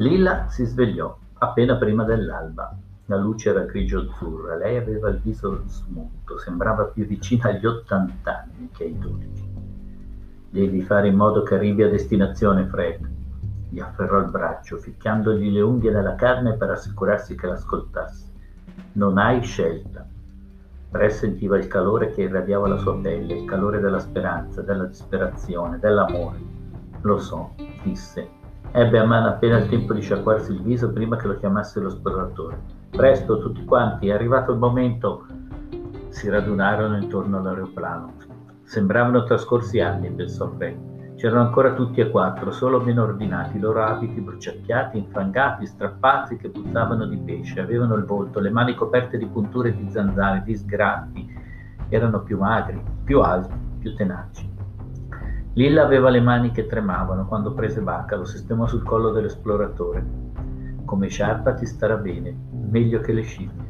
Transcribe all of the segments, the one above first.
Lilla si svegliò appena prima dell'alba. La luce era grigio-azzurra, lei aveva il viso smunto, sembrava più vicina agli ottant'anni che ai dodici. Devi fare in modo che arrivi a destinazione, Fred. Gli afferrò il braccio, ficchiandogli le unghie nella carne per assicurarsi che l'ascoltasse. Non hai scelta. Fred sentiva il calore che irradiava la sua pelle, il calore della speranza, della disperazione, dell'amore. Lo so, disse. Ebbe a mano appena il tempo di sciacquarsi il viso prima che lo chiamasse lo esploratore. Presto, tutti quanti, arrivato il momento. Si radunarono intorno all'aeroplano. Sembravano trascorsi anni, pensò Fred. C'erano ancora tutti e quattro, solo meno ordinati, i loro abiti bruciacchiati, infangati, strappati, che puzzavano di pesce, avevano il volto, le mani coperte di punture di zanzare, di sgraffi, erano più magri, più alti, più tenaci. Lilla aveva le mani che tremavano quando prese Bacca, lo sistemò sul collo dell'esploratore. Come sciarpa ti starà bene, meglio che le scimmie.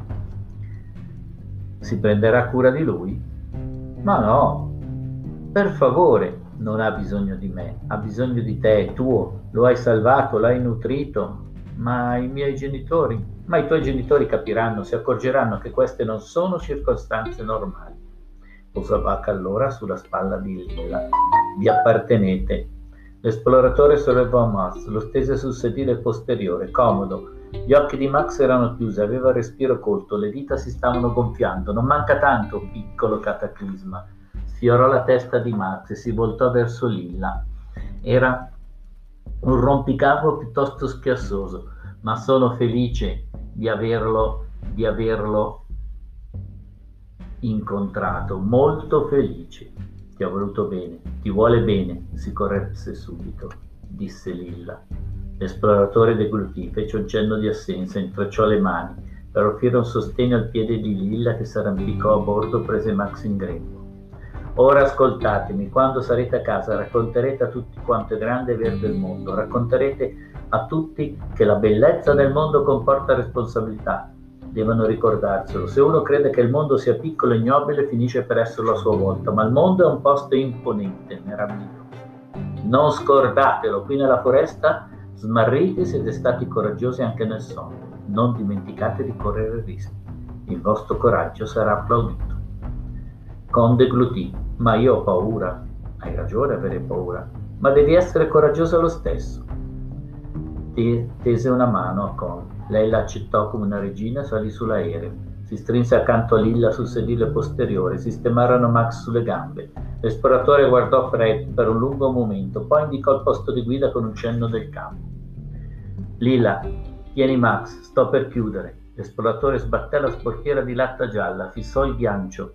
Si prenderà cura di lui? Ma no, per favore, non ha bisogno di me, ha bisogno di te, è tuo, lo hai salvato, l'hai nutrito, ma i miei genitori, ma i tuoi genitori capiranno, si accorgeranno che queste non sono circostanze normali. Posò Bacca allora sulla spalla di Lilla. Vi appartenete. L'esploratore sollevò Max, lo stese sul sedile posteriore, comodo. Gli occhi di Max erano chiusi, aveva il respiro colto, le dita si stavano gonfiando. Non manca tanto, piccolo cataclisma sfiorò la testa di Max e si voltò verso Lilla. Era un rompicapo piuttosto schiassoso, ma sono felice di averlo, di averlo incontrato, molto felice. Ti ha voluto bene, ti vuole bene, si corresse subito, disse Lilla. L'esploratore deglutì, fece un cenno di assenza, intrecciò le mani per offrire un sostegno al piede di Lilla che s'arrampicò a bordo, prese Max in grembo. Ora ascoltatemi, quando sarete a casa racconterete a tutti quanto è grande e verde il mondo, racconterete a tutti che la bellezza del mondo comporta responsabilità. Devono ricordarselo. Se uno crede che il mondo sia piccolo e ignobile, finisce per esserlo a sua volta, ma il mondo è un posto imponente, meraviglioso. Non scordatelo, qui nella foresta smarrite siete stati coraggiosi anche nel sonno. Non dimenticate di correre rischi. Il vostro coraggio sarà applaudito. Conde glutì. Ma io ho paura. Hai ragione avere paura, ma devi essere coraggioso lo stesso. Tese una mano a Con. Lei l'accettò come una regina e salì sull'aereo. Si strinse accanto a Lilla sul sedile posteriore, sistemarono Max sulle gambe. L'esploratore guardò Fred per un lungo momento, poi indicò il posto di guida con un cenno del capo. Lilla, tieni Max, sto per chiudere. L'esploratore sbatté la sportiera di latta gialla, fissò il biancio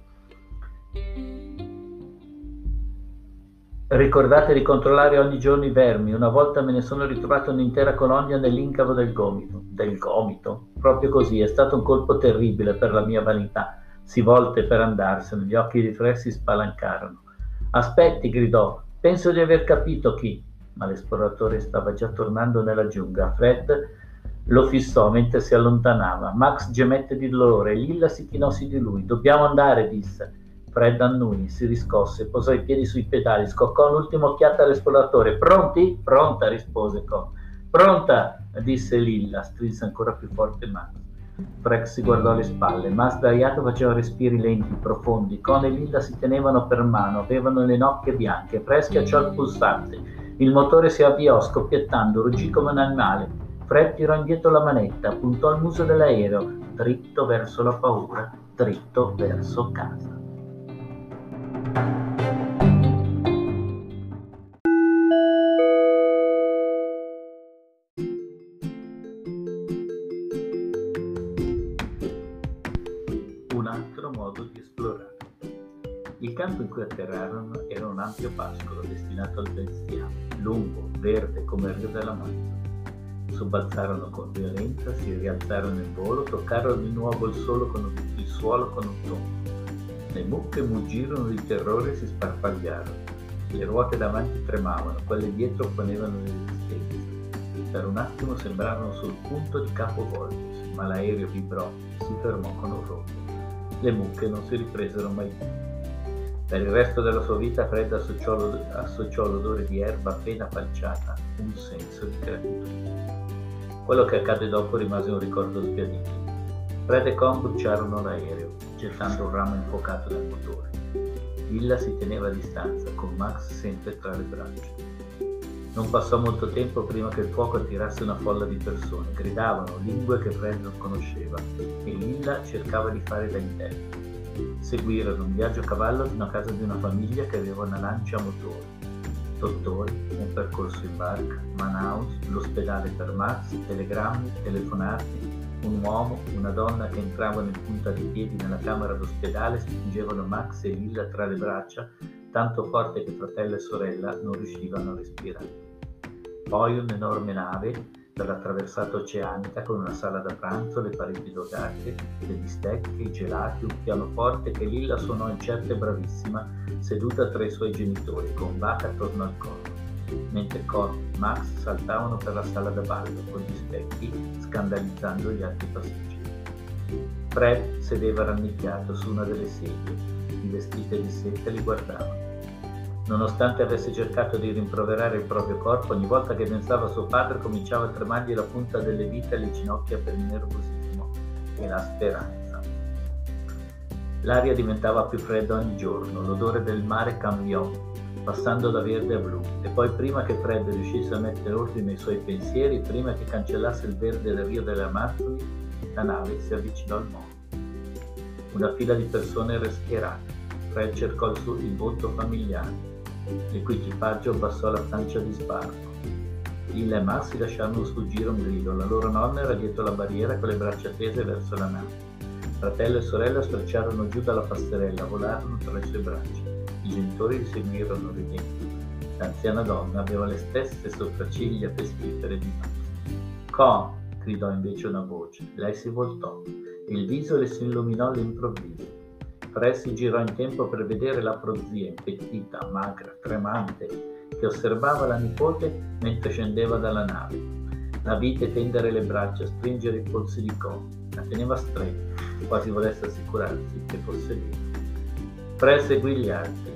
Ricordate di controllare ogni giorno i vermi. Una volta me ne sono ritrovato un'intera colonia nell'incavo del gomito. Del gomito? Proprio così, è stato un colpo terribile per la mia vanità. Si volte per andarsene, gli occhi di Fred si spalancarono. Aspetti, gridò. Penso di aver capito chi. Ma l'esploratore stava già tornando nella giungla. Fred lo fissò mentre si allontanava. Max gemette di dolore Lilla si chinò su di lui. Dobbiamo andare, disse. Fred annui, si riscosse, posò i piedi sui pedali, scoccò un'ultima occhiata all'esploratore. Pronti? Pronta, rispose Con. Pronta, disse Lilla, strinse ancora più forte Max. Fred si guardò alle spalle, ma sdraiato faceva respiri lenti, profondi. Con e Lilla si tenevano per mano, avevano le nocche bianche. Fred schiacciò il pulsante. Il motore si avviò, scoppiettando, ruggì come un animale. Fred tirò indietro la manetta, puntò il muso dell'aereo, dritto verso la paura, dritto verso casa. Un altro modo di esplorare. Il campo in cui atterrarono era un ampio pascolo destinato al bestiame, lungo, verde come il rio della Manza. Sobbalzarono con violenza, si rialzarono in volo, toccarono di nuovo il, con, il suolo con un tono le mucche muggirono di terrore e si sparpagliarono. Le ruote davanti tremavano, quelle dietro ponevano resistenza. Per un attimo sembrarono sul punto di capovolgersi, ma l'aereo vibrò e si fermò con orrore. Le mucche non si ripresero mai più. Per il resto della sua vita Fred associò, associò l'odore di erba appena falciata un senso di gratitudine. Quello che accade dopo rimase un ricordo sbiadito. Fred e Con bruciarono l'aereo, gettando un ramo infuocato nel motore. Villa si teneva a distanza, con Max sempre tra le braccia. Non passò molto tempo prima che il fuoco attirasse una folla di persone. Gridavano lingue che Fred non conosceva e Lilla cercava di fare da interno. Seguirono un viaggio a cavallo fino a casa di una famiglia che aveva una lancia a motore. Dottori, un percorso in barca, Manaus, l'ospedale per Max, telegrammi, telefonate, un uomo, una donna che entravano in punta di piedi nella camera d'ospedale spingevano Max e Lilla tra le braccia, tanto forte che fratello e sorella non riuscivano a respirare. Poi un'enorme nave per la traversata oceanica con una sala da pranzo, le pareti dogate, le bistecche, i gelati, un pianoforte che Lilla suonò incerta e bravissima, seduta tra i suoi genitori, con Vaca attorno al collo mentre Con e Max saltavano per la sala da ballo con gli specchi, scandalizzando gli altri passeggeri. Fred sedeva rannicchiato su una delle sedie, i vestiti di seta li guardava. Nonostante avesse cercato di rimproverare il proprio corpo, ogni volta che pensava a suo padre cominciava a tremargli la punta delle dita e le ginocchia per il nervosismo e la speranza. L'aria diventava più fredda ogni giorno, l'odore del mare cambiò passando da verde a blu, e poi prima che Fred riuscisse a mettere ordine ai suoi pensieri, prima che cancellasse il verde del Rio delle Amazzoni, la nave si avvicinò al mondo. Una fila di persone era schierata. Fred cercò il, suo, il volto familiare. L'equipaggio abbassò la pancia di sbarco. Lilla e Max si lasciarono sfuggire un grido. La loro nonna era dietro la barriera con le braccia tese verso la nave. Fratello e sorella sfrecciarono giù dalla passerella, volarono tra le sue braccia. I genitori seguirono ridendo. L'anziana donna aveva le stesse sopracciglia pestifere di Max. Con! gridò invece una voce. Lei si voltò. Il viso le si illuminò all'improvviso. Fred si girò in tempo per vedere la prozia, impettita, magra, tremante, che osservava la nipote mentre scendeva dalla nave. La vide tendere le braccia, stringere i polsi di Con. La teneva stretta, quasi volesse assicurarsi che fosse lì. Fred seguì gli altri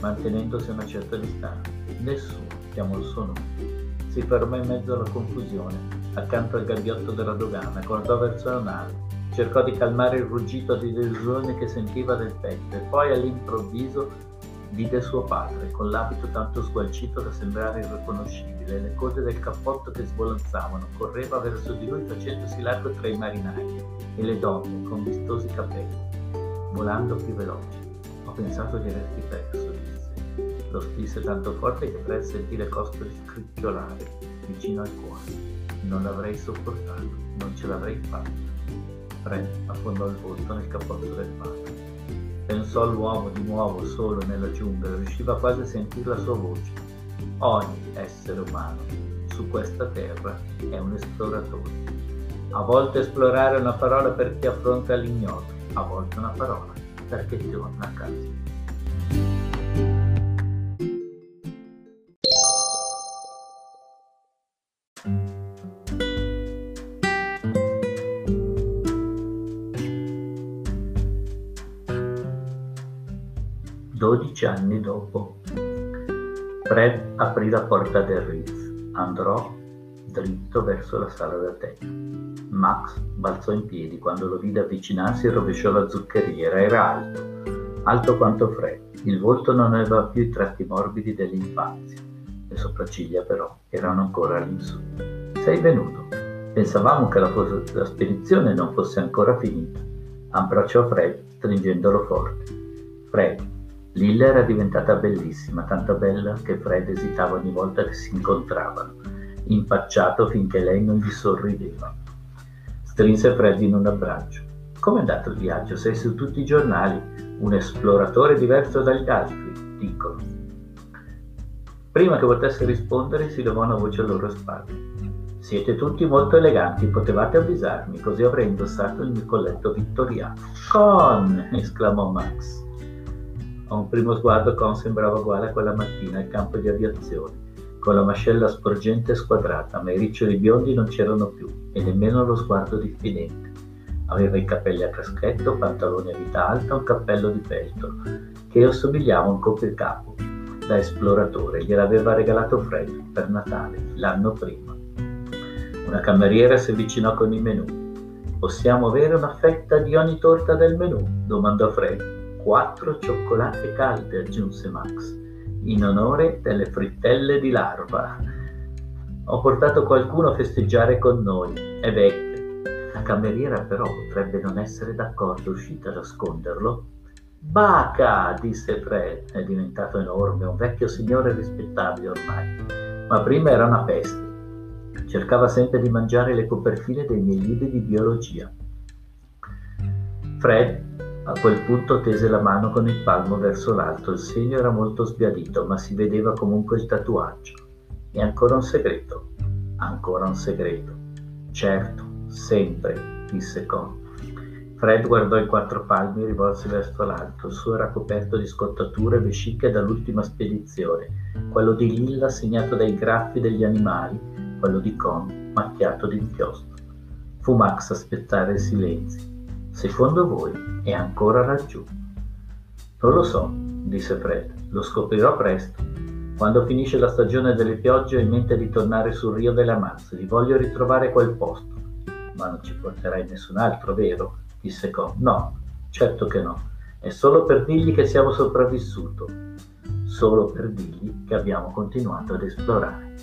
mantenendosi a una certa distanza. Nessuno chiamò il suo nome. Si fermò in mezzo alla confusione, accanto al gabbiotto della dogana, guardò verso la nave, cercò di calmare il ruggito di delusione che sentiva nel petto e poi all'improvviso vide suo padre, con l'abito tanto sgualcito da sembrare irriconoscibile, le code del cappotto che svolazavano, correva verso di lui facendosi largo tra i marinai e le donne con vistosi capelli, volando più veloci. Ho pensato di averti perso. Lo spinse tanto forte che Fred sentì le costole scricchiolare vicino al cuore. Non l'avrei sopportato, non ce l'avrei fatta. Fred affondò il volto nel cappotto del padre. Pensò all'uomo di nuovo solo nella giungla, riusciva quasi a sentire la sua voce. Ogni essere umano su questa terra è un esploratore. A volte esplorare è una parola per chi affronta l'ignoto, a volte una parola perché torna a casa. Dodici anni dopo, Fred aprì la porta del Ritz, andò dritto verso la sala da tè. Max balzò in piedi quando lo vide avvicinarsi e rovesciò la zuccheriera. Era alto, alto quanto Fred. Il volto non aveva più i tratti morbidi dell'infanzia. Le sopracciglia però erano ancora all'insù. Sei venuto. Pensavamo che la, la spedizione non fosse ancora finita. Abbracciò Fred, stringendolo forte. Fred, Lilla era diventata bellissima, tanto bella che Fred esitava ogni volta che si incontravano, impacciato finché lei non gli sorrideva. Strinse Fred in un abbraccio. Come è andato il viaggio? Sei su tutti i giornali. Un esploratore diverso dagli altri, dicono. Prima che potesse rispondere si levò una voce a loro spalle. Siete tutti molto eleganti, potevate avvisarmi, così avrei indossato il mio colletto vittoriano. Con! esclamò Max. A un primo sguardo Con sembrava uguale a quella mattina al campo di aviazione con la mascella sporgente e squadrata, ma i riccioli biondi non c'erano più, e nemmeno lo sguardo diffidente. Aveva i capelli a caschetto, pantaloni a vita alta, un cappello di feltro, che assomigliava a un copricapo. Da esploratore gliel'aveva regalato Fred per Natale, l'anno prima. Una cameriera si avvicinò con il menù. Possiamo avere una fetta di ogni torta del menù? domandò Fred. Quattro cioccolate calde, aggiunse Max, in onore delle frittelle di larva. Ho portato qualcuno a festeggiare con noi, è vecchio. La cameriera però potrebbe non essere d'accordo, uscita a nasconderlo. Baca, disse Fred, è diventato enorme, un vecchio signore rispettabile ormai, ma prima era una peste. Cercava sempre di mangiare le copertine dei miei libri di biologia. Fred a quel punto tese la mano con il palmo verso l'alto, il segno era molto sbiadito, ma si vedeva comunque il tatuaggio. E ancora un segreto, ancora un segreto. Certo, sempre, disse Con. Fred guardò i quattro palmi rivolse verso l'alto. Il suo era coperto di scottature vesciche dall'ultima spedizione, quello di Lilla segnato dai graffi degli animali, quello di Con macchiato di inchiostro. Fu Max aspettare il silenzio. Secondo voi è ancora laggiù? Non lo so, disse Fred, lo scoprirò presto. Quando finisce la stagione delle piogge ho in mente di tornare sul Rio delle Amazzoni, voglio ritrovare quel posto. Ma non ci porterai nessun altro, vero? disse Con. No, certo che no. È solo per dirgli che siamo sopravvissuti. Solo per dirgli che abbiamo continuato ad esplorare.